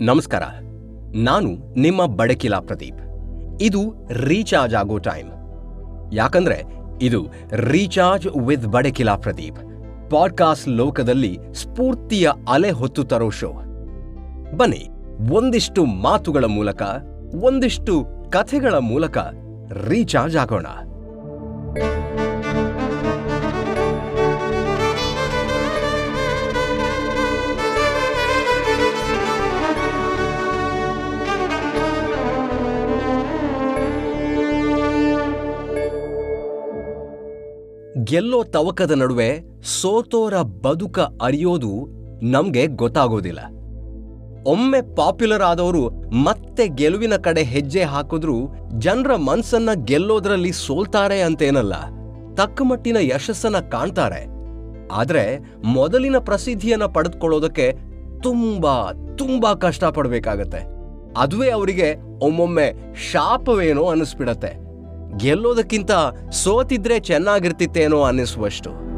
ನಮಸ್ಕಾರ. ನಾನು ನಿಮ್ಮ ಬಡಕಿಲಾ ಪ್ರದೀಪ್. ಇದು ರೀಚಾರ್ಜ್ ಆಗೋ ಟೈಮ್. ಯಾಕಂದ್ರೆ ಇದು recharge with Badakila Pradeep. Podcast ಲೋಕದಲ್ಲಿ ಸ್ಫೂರ್ತಿಯ ಅಲೆ ಹೊತ್ತು ತರೋ ಶೋ. ಬನ್ನಿ, ಒಂದಿಷ್ಟು ಮಾತುಗಳ ಮೂಲಕ, ಒಂದಿಷ್ಟು ಕಥೆಗಳ ಮೂಲಕ ರೀಚಾರ್ಜ್ ಆಗೋಣ. ಗೆಲ್ಲೋ ತವಕದ ನಡುವೆ ಸೋತೋರ ಬದುಕ ಅರಿಯೋದು ನಮ್ಗೆ ಗೊತ್ತಾಗೋದಿಲ್ಲ. ಒಮ್ಮೆ ಪಾಪ್ಯುಲರ್ ಆದವರು ಮತ್ತೆ ಗೆಲುವಿನ ಕಡೆ ಹೆಜ್ಜೆ ಹಾಕಿದ್ರೂ ಜನರ ಮನ್ಸನ್ನ ಗೆಲ್ಲೋದ್ರಲ್ಲಿ ಸೋಲ್ತಾರೆ ಅಂತೇನಲ್ಲ ತಕ್ಕಮಟ್ಟಿನ ಯಶಸ್ಸನ್ನ ಕಾಣ್ತಾರೆ. ಆದ್ರೆ ಮೊದಲಿನ ಪ್ರಸಿದ್ಧಿಯನ್ನ ಪಡೆದುಕೊಳ್ಳೋದಕ್ಕೆ ತುಂಬಾ ತುಂಬಾ ಕಷ್ಟಪಡಬೇಕಾಗತ್ತೆ. ಅದುವೇ ಅವರಿಗೆ ಒಮ್ಮೊಮ್ಮೆ ಶಾಪವೇನೋ ಅನ್ನಿಸ್ಬಿಡತ್ತೆ ಗೆಲ್ಲೋದಕ್ಕಿಂತ ಸೋತಿದ್ರೆ ಚೆನ್ನಾಗಿರ್ತಿತ್ತೇನೋ ಅನ್ನಿಸುವಷ್ಟು.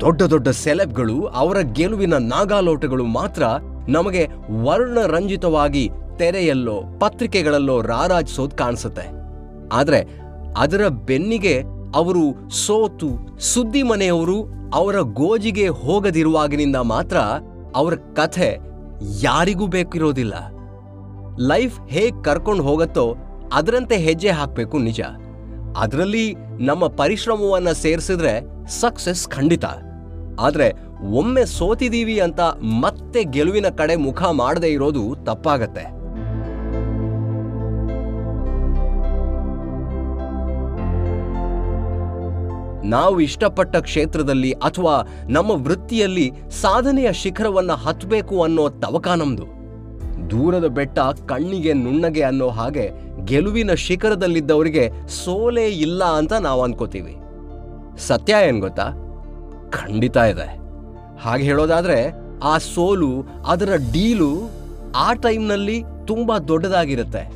ದೊಡ್ಡ ದೊಡ್ಡ ಸೆಲೆಬ್ಗಳು ಅವರ ಗೆಲುವಿನ ನಾಗಾಲೋಟಗಳು ಮಾತ್ರ ನಮಗೆ ವರ್ಣರಂಜಿತವಾಗಿ ತೆರೆಯಲ್ಲೋ, ಪತ್ರಿಕೆಗಳಲ್ಲೋ ರಾರಾಜಿಸೋದು ಕಾಣಿಸುತ್ತೆ. ಆದರೆ ಅದರ ಬೆನ್ನಿಗೆ ಅವರು ಸೋತು ಸುದ್ದಿ ಮನೆಯವರು ಅವರ ಗೋಜಿಗೆ ಹೋಗದಿರುವಾಗಿನಿಂದ ಮಾತ್ರ ಅವರ ಕಥೆ ಯಾರಿಗೂ ಬೇಕಿರೋದಿಲ್ಲ. ಲೈಫ್ ಹೇಗೆ ಕರ್ಕೊಂಡು ಹೋಗತ್ತೋ ಅದರಂತೆ ಹೆಜ್ಜೆ ಹಾಕಬೇಕು ನಿಜ. ಅದರಲ್ಲಿ ನಮ್ಮ ಪರಿಶ್ರಮವನ್ನ ಸೇರಿಸಿದ್ರೆ ಸಕ್ಸಸ್ ಖಂಡಿತ. ಆದರೆ ಒಮ್ಮೆ ಸೋತಿದೀವಿ ಅಂತ ಮತ್ತೆ ಗೆಲುವಿನ ಕಡೆ ಮುಖ ಮಾಡದೇ ಇರೋದು ತಪ್ಪಾಗತ್ತೆ. ನಾವು ಇಷ್ಟಪಟ್ಟ ಕ್ಷೇತ್ರದಲ್ಲಿ ಅಥವಾ ನಮ್ಮ ವೃತ್ತಿಯಲ್ಲಿ ಸಾಧನೆಯ ಶಿಖರವನ್ನು ಹತ್ತಬೇಕು ಅನ್ನೋ ತವಕ ನಮ್ದು. ದೂರದ ಬೆಟ್ಟ ಕಣ್ಣಿಗೆ ನುಣ್ಣಗೆ ಅನ್ನೋ ಹಾಗೆ ಗೆಲುವಿನ ಶಿಖರದಲ್ಲಿದ್ದವರಿಗೆ ಸೋಲೇ ಇಲ್ಲ ಅಂತ ನಾವು ಅನ್ಕೋತೀವಿ. ಸತ್ಯ ಏನ್ ಗೊತ್ತಾ? ಖಂಡಿತ ಇದೆ. ಹಾಗೆ ಹೇಳೋದಾದ್ರೆ ಆ ಸೋಲು, ಅದರ ಡೀಲು ಆ ಟೈಮ್ನಲ್ಲಿ ತುಂಬಾ ದೊಡ್ಡದಾಗಿರುತ್ತೆ.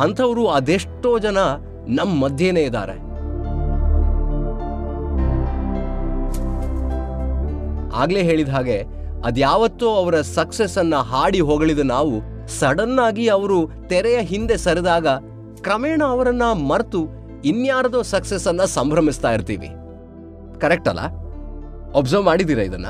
ಅಂಥವರು ಅದೆಷ್ಟೋ ಜನ ನಮ್ಮ ಮಧ್ಯೆನೇ ಇದ್ದಾರೆ. ಆಗ್ಲೇ ಹೇಳಿದ ಹಾಗೆ, ಅದ್ಯಾವತ್ತೋ ಅವರ ಸಕ್ಸಸ್ ಅನ್ನ ಹಾಡಿ ಹೊಗಳಿದ ನಾವು ಸಡನ್ ಆಗಿ ಅವರು ತೆರೆಯ ಹಿಂದೆ ಸರಿದಾಗ ಕ್ರಮೇಣ ಅವರನ್ನ ಮರೆತು ಇನ್ಯಾರದೋ ಸಕ್ಸಸ್ ಅನ್ನ ಸಂಭ್ರಮಿಸ್ತಾ ಇರ್ತೀವಿ. ಕರೆಕ್ಟ್ ಅಲ್ಲ? ಒಬ್ಸರ್ವ್ ಮಾಡಿದ್ದೀರಾ ಇದನ್ನ?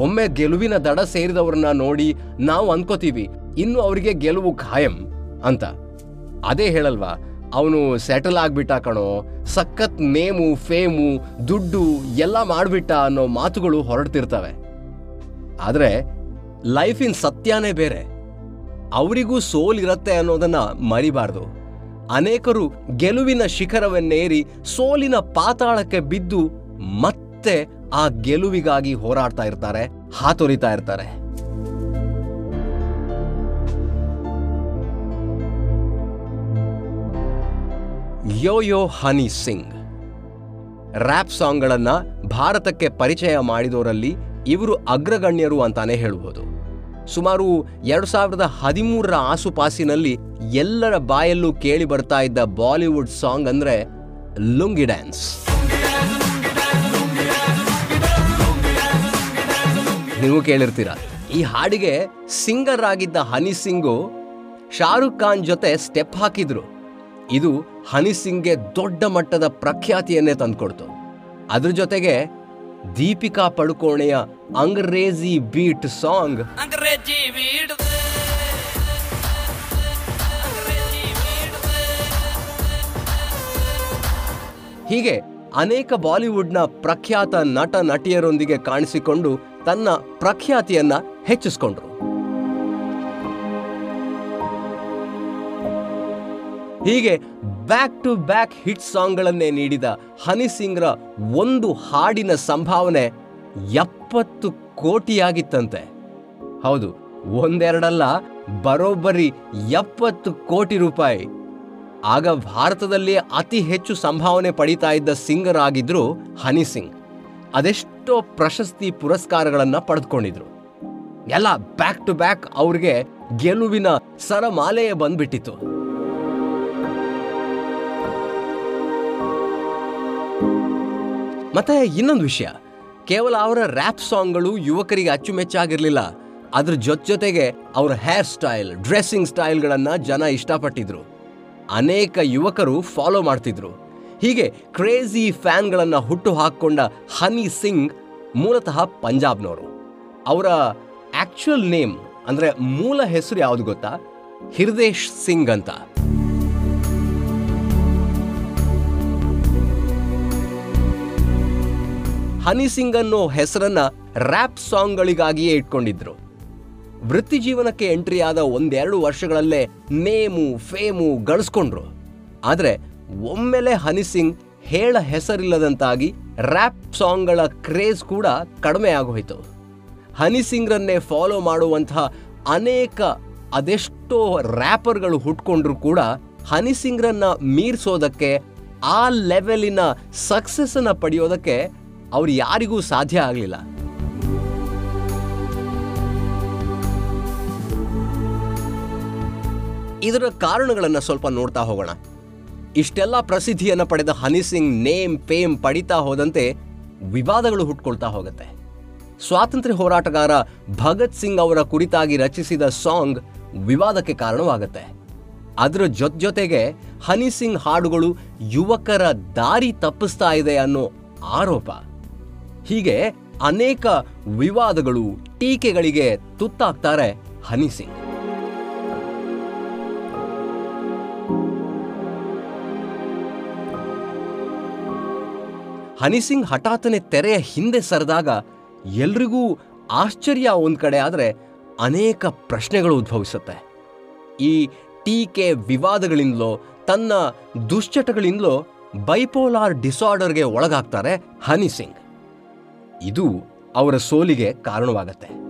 ಒಮ್ಮೆ ಗೆಲುವಿನ ದಡ ಸೇರಿದವರನ್ನ ನೋಡಿ ನಾವು ಅನ್ಕೋತೀವಿ, ಇನ್ನು ಅವರಿಗೆ ಗೆಲುವು ಖಾಯಂ ಅಂತ. ಅದೇ ಹೇಳಲ್ವಾ? ಅವನು ಸೆಟಲ್ ಆಗ್ಬಿಟ್ಟ ಕಣೋ. ಸಖತ್ ನೇಮು, ಫೇಮು, ದುಡ್ಡು ಎಲ್ಲ ಮಾಡ್ಬಿಟ್ಟ ಅನ್ನೋ ಮಾತುಗಳು ಹೊರಡ್ತಿರ್ತವೆ. ಆದರೆ ಲೈಫಿನ ಸತ್ಯನೇ ಬೇರೆ. ಅವರಿಗೂ ಸೋಲಿರತ್ತೆ ಅನ್ನೋದನ್ನ ಮರಿಬಾರ್ದು. ಅನೇಕರು ಗೆಲುವಿನ ಶಿಖರವನ್ನೇರಿ ಸೋಲಿನ ಪಾತಾಳಕ್ಕೆ ಬಿದ್ದು ಮತ್ತೆ ಆ ಗೆಲುವಿಗಾಗಿ ಹೋರಾಡ್ತಾ ಇರ್ತಾರೆ, ಹಾತೊರಿತಾ ಇರ್ತಾರೆ. ಯೋ ಯೋ ಹನಿ ಸಿಂಗ್. ರ್ಯಾಪ್ ಸಾಂಗ್ಗಳನ್ನು ಭಾರತಕ್ಕೆ ಪರಿಚಯ ಮಾಡಿದವರಲ್ಲಿ ಇವರು ಅಗ್ರಗಣ್ಯರು ಅಂತಾನೆ ಹೇಳಬಹುದು ಸುಮಾರು ಎರಡು ಸಾವಿರದ ಹದಿಮೂರರ ಆಸುಪಾಸಿನಲ್ಲಿ ಎಲ್ಲರ ಬಾಯಲ್ಲೂ ಕೇಳಿ ಬರ್ತಾ ಇದ್ದ ಬಾಲಿವುಡ್ ಸಾಂಗ್ ಅಂದರೆ ಲುಂಗಿ ಡ್ಯಾನ್ಸ್. ನೀವು ಕೇಳಿರ್ತೀರ? ಈ ಹಾಡಿಗೆ ಸಿಂಗರ್ ಆಗಿದ್ದ ಹನಿ ಸಿಂಗು ಶಾರುಖ್ ಖಾನ್ ಜೊತೆ ಸ್ಟೆಪ್ ಹಾಕಿದ್ರು. ಇದು ಹನಿ ಸಿಂಗ್ಗೆ ದೊಡ್ಡ ಮಟ್ಟದ ಪ್ರಖ್ಯಾತಿಯನ್ನೇ ತಂದುಕೊಡ್ತು. ಅದ್ರ ಜೊತೆಗೆ ದೀಪಿಕಾ ಪಡುಕೋಣೆಯ ಅಂಗ್ರೇಜಿ ಬೀಟ್ ಸಾಂಗ್ ಹೀಗೆ ಅನೇಕ ಬಾಲಿವುಡ್ನ ಪ್ರಖ್ಯಾತ ನಟ ನಟಿಯರೊಂದಿಗೆ ಕಾಣಿಸಿಕೊಂಡು ತನ್ನ ಪ್ರಖ್ಯಾತಿಯನ್ನ ಹೆಚ್ಚಿಸಿಕೊಂಡ್ರು. ಹೀಗೆ ಬ್ಯಾಕ್ ಟು ಬ್ಯಾಕ್ ಹಿಟ್ ಸಾಂಗ್ಗಳನ್ನೇ ನೀಡಿದ ಹನಿ ಸಿಂಗ್ರ ಒಂದು ಹಾಡಿನ ಸಂಭಾವನೆ ಎಪ್ಪತ್ತು ಕೋಟಿಯಾಗಿತ್ತಂತೆ. ಹೌದು, ಒಂದೆರಡಲ್ಲ, ಬರೋಬ್ಬರಿ ಎಪ್ಪತ್ತು ಕೋಟಿ ರೂಪಾಯಿ. ಆಗ ಭಾರತದಲ್ಲಿ ಅತಿ ಹೆಚ್ಚು ಸಂಭಾವನೆ ಪಡೀತಾ ಇದ್ದ ಸಿಂಗರ್ ಆಗಿದ್ರು ಹನಿ ಸಿಂಗ್. ಅದೆಷ್ಟೋ ಪ್ರಶಸ್ತಿ ಪುರಸ್ಕಾರಗಳನ್ನು ಪಡೆದುಕೊಂಡಿದ್ರು. ಎಲ್ಲ ಬ್ಯಾಕ್ ಟು ಬ್ಯಾಕ್ ಅವ್ರಿಗೆ ಗೆಲುವಿನ ಸರಮಾಲೆಯೇ ಬಂದ್ಬಿಟ್ಟಿತ್ತು. ಮತ್ತೆ ಇನ್ನೊಂದು ವಿಷಯ. ಕೇವಲ ಅವರ ರ್ಯಾಪ್ ಸಾಂಗ್ಗಳು ಯುವಕರಿಗೆ ಅಚ್ಚುಮೆಚ್ಚಾಗಿರಲಿಲ್ಲ. ಅದ್ರ ಜೊತೆ ಜೊತೆಗೆ ಅವರ ಹೇರ್ ಸ್ಟೈಲ್ ಡ್ರೆಸ್ಸಿಂಗ್ ಸ್ಟೈಲ್ಗಳನ್ನು ಜನ ಇಷ್ಟಪಟ್ಟಿದ್ರು. ಅನೇಕ ಯುವಕರು ಫಾಲೋ ಮಾಡ್ತಿದ್ರು. ಹೀಗೆ ಕ್ರೇಜಿ ಫ್ಯಾನ್ಗಳನ್ನು ಹುಟ್ಟು ಹಾಕ್ಕೊಂಡ ಹನಿ ಸಿಂಗ್ ಮೂಲತಃ ಪಂಜಾಬ್ನವರು. ಅವರ ಆ್ಯಕ್ಚುಯಲ್ ನೇಮ್ ಅಂದ್ರೆ ಮೂಲ ಹೆಸರು ಯಾವುದು ಗೊತ್ತಾ? ಹಿರ್ದೇಶ್ ಸಿಂಗ್ ಅಂತ. ಹನಿ ಸಿಂಗ್ ಅನ್ನೋ ಹೆಸರನ್ನ ರ್ಯಾಪ್ ಸಾಂಗ್ಗಳಿಗಾಗಿಯೇ ಇಟ್ಕೊಂಡಿದ್ರು. ವೃತ್ತಿ ಜೀವನಕ್ಕೆ ಎಂಟ್ರಿ ಆದ ಒಂದೆರಡು ವರ್ಷಗಳಲ್ಲೇ ನೇಮು ಫೇಮು ಗಳಿಸ್ಕೊಂಡ್ರು. ಆದ್ರೆ ಒಮ್ಮೆಲೆ ಹನಿ ಸಿಂಗ್ ಹೇಳ ಹೆಸರಿಲ್ಲದಂತಾಗಿ ರ್ಯಾಪ್ ಸಾಂಗ್ಗಳ ಕ್ರೇಜ್ ಕೂಡ ಕಡಿಮೆ ಆಗೋಯಿತು. ಹನಿ ಸಿಂಗ್ರನ್ನೇ ಫಾಲೋ ಮಾಡುವಂತಹ ಅನೇಕ ಅದೆಷ್ಟೋ ರ್ಯಾಪರ್ಗಳು ಹುಟ್ಕೊಂಡ್ರು ಕೂಡ ಹನಿ ಸಿಂಗ್ರನ್ನ ಮೀರಿಸೋದಕ್ಕೆ, ಆ ಲೆವೆಲಿನ ಸಕ್ಸಸ್ ಅನ್ನ ಪಡೆಯೋದಕ್ಕೆ ಅವ್ರು ಯಾರಿಗೂ ಸಾಧ್ಯ ಆಗಲಿಲ್ಲ. ಇದರ ಕಾರಣಗಳನ್ನು ಸ್ವಲ್ಪ ನೋಡ್ತಾ ಹೋಗೋಣ. ಇಷ್ಟೆಲ್ಲ ಪ್ರಸಿದ್ಧಿಯನ್ನು ಪಡೆದ ಹನಿ ಸಿಂಗ್ ನೇಮ್ ಫೇಮ್ ಪಡಿತಾ ಹೋದಂತೆ ವಿವಾದಗಳು ಹುಟ್ಕೊಳ್ತಾ ಹೋಗುತ್ತೆ. ಸ್ವಾತಂತ್ರ್ಯ ಹೋರಾಟಗಾರ ಭಗತ್ ಸಿಂಗ್ ಅವರ ಕುರಿತಾಗಿ ರಚಿಸಿದ ಸಾಂಗ್ ವಿವಾದಕ್ಕೆ ಕಾರಣವಾಗುತ್ತೆ. ಅದರ ಜೊತೆ ಜೊತೆಗೆ ಹನಿ ಸಿಂಗ್ ಹಾಡುಗಳು ಯುವಕರ ದಾರಿ ತಪ್ಪಿಸ್ತಾ ಇದೆ ಅನ್ನೋ ಆರೋಪ. ಹೀಗೆ ಅನೇಕ ವಿವಾದಗಳು ಟೀಕೆಗಳಿಗೆ ತುತ್ತಾಗ್ತಾರೆ ಹನಿ ಸಿಂಗ್. ಹನಿ ಸಿಂಗ್ ಹಠಾತ್ತನೆ ತೆರೆಯ ಹಿಂದೆ ಸರಿದಾಗ ಎಲ್ರಿಗೂ ಆಶ್ಚರ್ಯ ಒಂದು ಕಡೆ ಆದರೆ ಅನೇಕ ಪ್ರಶ್ನೆಗಳು ಉದ್ಭವಿಸುತ್ತೆ. ಈ ಟೀಕೆ ವಿವಾದಗಳಿಂದಲೋ, ತನ್ನ ದುಶ್ಚಟಗಳಿಂದಲೋ ಬೈಪೋಲಾರ್ ಡಿಸಾರ್ಡರ್ಗೆ ಒಳಗಾಗ್ತಾರೆ ಹನಿ ಸಿಂಗ್. ಇದು ಅವರ ಸೋಲಿಗೆ ಕಾರಣವಾಗತ್ತೆ.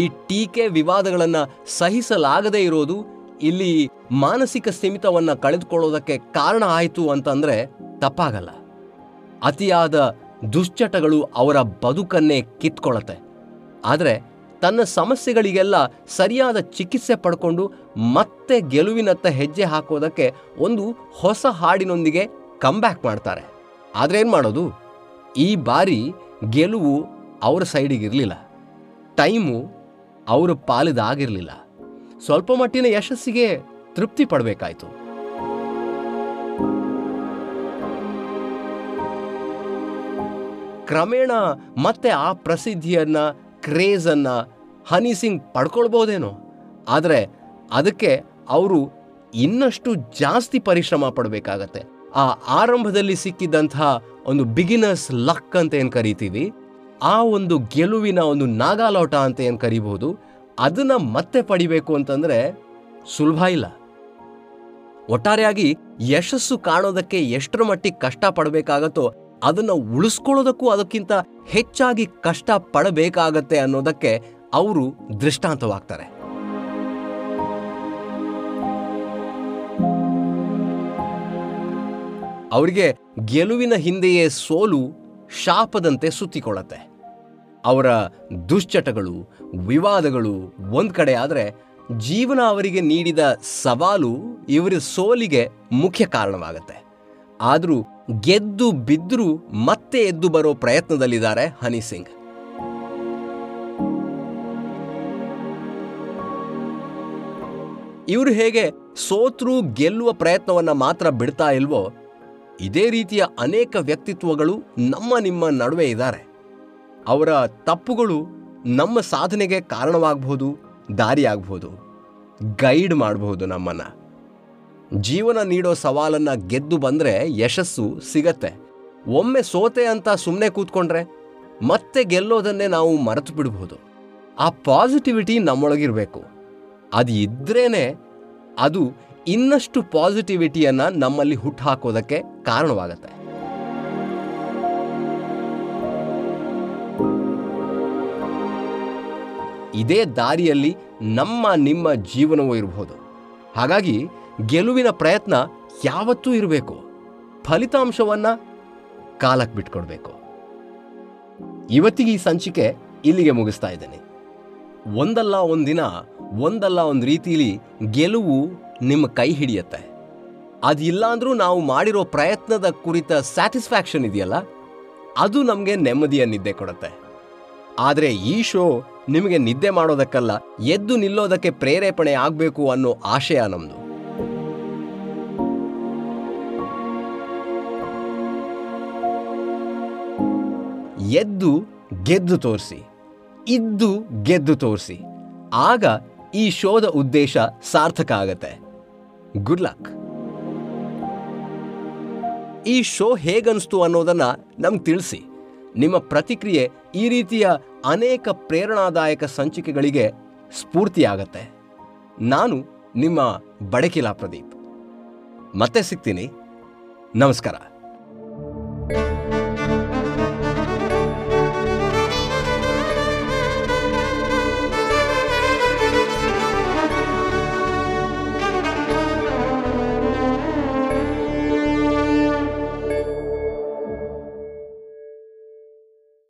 ಈ ಟೀಕೆ ವಿವಾದಗಳನ್ನು ಸಹಿಸಲಾಗದೇ ಇರೋದು ಇಲ್ಲಿ ಮಾನಸಿಕ ಸ್ಥಿಮಿತವನ್ನು ಕಳೆದುಕೊಳ್ಳೋದಕ್ಕೆ ಕಾರಣ ಆಯಿತು ಅಂತಂದ್ರೆ ತಪ್ಪಾಗಲ್ಲ. ಅತಿಯಾದ ದುಶ್ಚಟಗಳು ಅವರ ಬದುಕನ್ನೇ ಕಿತ್ಕೊಳ್ಳುತ್ತೆ ಆದರೆ ತನ್ನ ಸಮಸ್ಯೆಗಳಿಗೆಲ್ಲ ಸರಿಯಾದ ಚಿಕಿತ್ಸೆ ಪಡ್ಕೊಂಡು ಮತ್ತೆ ಗೆಲುವಿನತ್ತ ಹೆಜ್ಜೆ ಹಾಕೋದಕ್ಕೆ ಒಂದು ಹೊಸ ಹಾಡಿನೊಂದಿಗೆ ಕಮ್ಬ್ಯಾಕ್ ಮಾಡ್ತಾರೆ. ಆದರೆ ಏನು ಮಾಡೋದು? ಈ ಬಾರಿ ಗೆಲುವು ಅವರ ಸೈಡಿಗಿರಲಿಲ್ಲ. ಟೈಮು ಅವರ ಪಾಲಿದಾಗಿರಲಿಲ್ಲ ಸ್ವಲ್ಪ ಮಟ್ಟಿನ ಯಶಸ್ಸಿಗೆ ತೃಪ್ತಿ ಪಡಬೇಕಾಯಿತು. ಕ್ರಮೇಣ ಮತ್ತೆ ಆ ಪ್ರಸಿದ್ಧಿಯನ್ನ ಕ್ರೇಜನ್ನ ಹನಿ ಸಿಂಗ್ ಪಡ್ಕೊಳ್ಬೋದೇನೋ? ಆದರೆ ಅದಕ್ಕೆ ಅವರು ಇನ್ನಷ್ಟು ಜಾಸ್ತಿ ಪರಿಶ್ರಮ ಪಡಬೇಕಾಗತ್ತೆ. ಆ ಆರಂಭದಲ್ಲಿ ಸಿಕ್ಕಿದ್ದಂತಹ ಒಂದು ಬಿಗಿನರ್ಸ್ ಲಕ್ ಅಂತ ಏನು ಕರಿತೀವಿ? ಆ ಒಂದು ಗೆಲುವಿನ ಒಂದು ನಾಗಾಲೋಟ ಅಂತ ಏನು ಕರಿಬಹುದು ಅದನ್ನು ಮತ್ತೆ ಪಡಿಬೇಕು ಅಂತಂದ್ರೆ ಸುಲಭ ಇಲ್ಲ. ಒಟ್ಟಾರೆಯಾಗಿ ಯಶಸ್ಸು ಕಾಣೋದಕ್ಕೆ ಎಷ್ಟರ ಮಟ್ಟಿಗೆ ಕಷ್ಟ ಪಡಬೇಕಾಗತ್ತೋ ಅದನ್ನ ಉಳಿಸ್ಕೊಳ್ಳೋದಕ್ಕೂ ಅದಕ್ಕಿಂತ ಹೆಚ್ಚಾಗಿ ಕಷ್ಟ ಪಡಬೇಕಾಗತ್ತೆ ಅನ್ನೋದಕ್ಕೆ ಅವರು ದೃಷ್ಟಾಂತವಾಗ್ತಾರೆ. ಅವರಿಗೆ ಗೆಲುವಿನ ಹಿಂದೆಯೇ ಸೋಲು ಶಾಪದಂತೆ ಸುತ್ತಿಕೊಳ್ಳತ್ತೆ. ಅವರ ದುಶ್ಚಟಗಳು, ವಿವಾದಗಳು ಒಂದು ಕಡೆ ಆದರೆ ಜೀವನ ಅವರಿಗೆ ನೀಡಿದ ಸವಾಲು ಇವರ ಸೋಲಿಗೆ ಮುಖ್ಯ ಕಾರಣವಾಗುತ್ತೆ. ಆದರೂ ಗೆದ್ದು ಬಿದ್ದರೂ ಮತ್ತೆ ಎದ್ದು ಬರೋ ಪ್ರಯತ್ನದಲ್ಲಿದ್ದಾರೆ ಹನಿ ಸಿಂಗ್. ಇವರು ಹೇಗೆ ಸೋತ್ರು ಗೆಲ್ಲುವ ಪ್ರಯತ್ನವನ್ನ ಮಾತ್ರ ಬಿಡ್ತಾ ಇಲ್ವೋ, ಇದೇ ರೀತಿಯ ಅನೇಕ ವ್ಯಕ್ತಿತ್ವಗಳು ನಮ್ಮ ನಿಮ್ಮ ನಡುವೆ ಇದ್ದಾರೆ. ಅವರ ತಪ್ಪುಗಳು ನಮ್ಮ ಸಾಧನೆಗೆ ಕಾರಣವಾಗಬಹುದು ದಾರಿಯಾಗಬಹುದು ಗೈಡ್ ಮಾಡಬಹುದು ನಮ್ಮನ್ನ. ಜೀವನ ನೀಡೋ ಸವಾಲನ್ನ ಗೆದ್ದು ಬಂದ್ರೆ ಯಶಸ್ಸು ಸಿಗತ್ತೆ. ಒಮ್ಮೆ ಸೋತೆ ಅಂತ ಸುಮ್ಮನೆ ಕೂತ್ಕೊಂಡ್ರೆ ಮತ್ತೆ ಗೆಲ್ಲೋದನ್ನೇ ನಾವು ಮರೆತು ಬಿಡಬಹುದು ಆ ಪಾಸಿಟಿವಿಟಿ ನಮ್ಮೊಳಗಿರಬೇಕು. ಅದು ಇದ್ರೇನೆ ಅದು ಇನ್ನಷ್ಟು ಪಾಸಿಟಿವಿಟಿಯನ್ನ ನಮ್ಮಲ್ಲಿ ಹುಟ್ಟುಹಾಕೋದಕ್ಕೆ ಕಾರಣವಾಗತ್ತೆ. ಇದೇ ದಾರಿಯಲ್ಲಿ ನಮ್ಮ ನಿಮ್ಮ ಜೀವನವೂ ಇರಬಹುದು ಹಾಗಾಗಿ ಗೆಲುವಿನ ಪ್ರಯತ್ನ ಯಾವತ್ತೂ ಇರಬೇಕು. ಫಲಿತಾಂಶವನ್ನು ಕಾಲಕ್ಕೆ ಬಿಟ್ಕೊಡ್ಬೇಕು. ಇವತ್ತಿಗೆ ಈ ಸಂಚಿಕೆ ಇಲ್ಲಿಗೆ ಮುಗಿಸ್ತಾ ಇದ್ದೀನಿ. ಒಂದಲ್ಲ ಒಂದಿನ ಒಂದಲ್ಲ ಒಂದು ರೀತಿಯಲ್ಲಿ ಗೆಲುವು ನಿಮ್ಮ ಕೈ ಹಿಡಿಯತ್ತೆ. ಅದಿಲ್ಲಾಂದ್ರೂ ನಾವು ಮಾಡಿರೋ ಪ್ರಯತ್ನದ ಕುರಿತ ಸ್ಯಾಟಿಸ್ಫ್ಯಾಕ್ಷನ್ ಇದೆಯಲ್ಲ, ಅದು ನಮಗೆ ನೆಮ್ಮದಿಯ ನಿದ್ದೆ ಕೊಡುತ್ತೆ. ಆದರೆ ಈ ಶೋ ನಿಮಗೆ ನಿದ್ದೆ ಮಾಡೋದಕ್ಕಲ್ಲ, ಎದ್ದು ನಿಲ್ಲೋದಕ್ಕೆ ಪ್ರೇರೇಪಣೆ ಆಗಬೇಕು ಅನ್ನೋ ಆಶಯ ನಮ್ಮದು ಎದ್ದು ಗೆದ್ದು ತೋರಿಸಿ, ಇದ್ದು ಗೆದ್ದು ತೋರಿಸಿ, ಆಗ ಈ ಶೋದ ಉದ್ದೇಶ ಸಾರ್ಥಕ ಆಗತ್ತೆ. ಗುಡ್ ಲಕ್ ಈ ಶೋ ಹೇಗನ್ನಿಸ್ತು ಅನ್ನೋದನ್ನ ನಮ್ಗೆ ತಿಳಿಸಿ. ನಿಮ್ಮ ಪ್ರತಿಕ್ರಿಯೆ ಈ ರೀತಿಯ ಅನೇಕ ಪ್ರೇರಣಾದಾಯಕ ಸಂಚಿಕೆಗಳಿಗೆ ಸ್ಫೂರ್ತಿಯಾಗತ್ತೆ. ನಾನು ನಿಮ್ಮ ಬಡಕಿಲಾ ಪ್ರದೀಪ್. ಮತ್ತೆ ಸಿಗ್ತೀನಿ. ನಮಸ್ಕಾರ.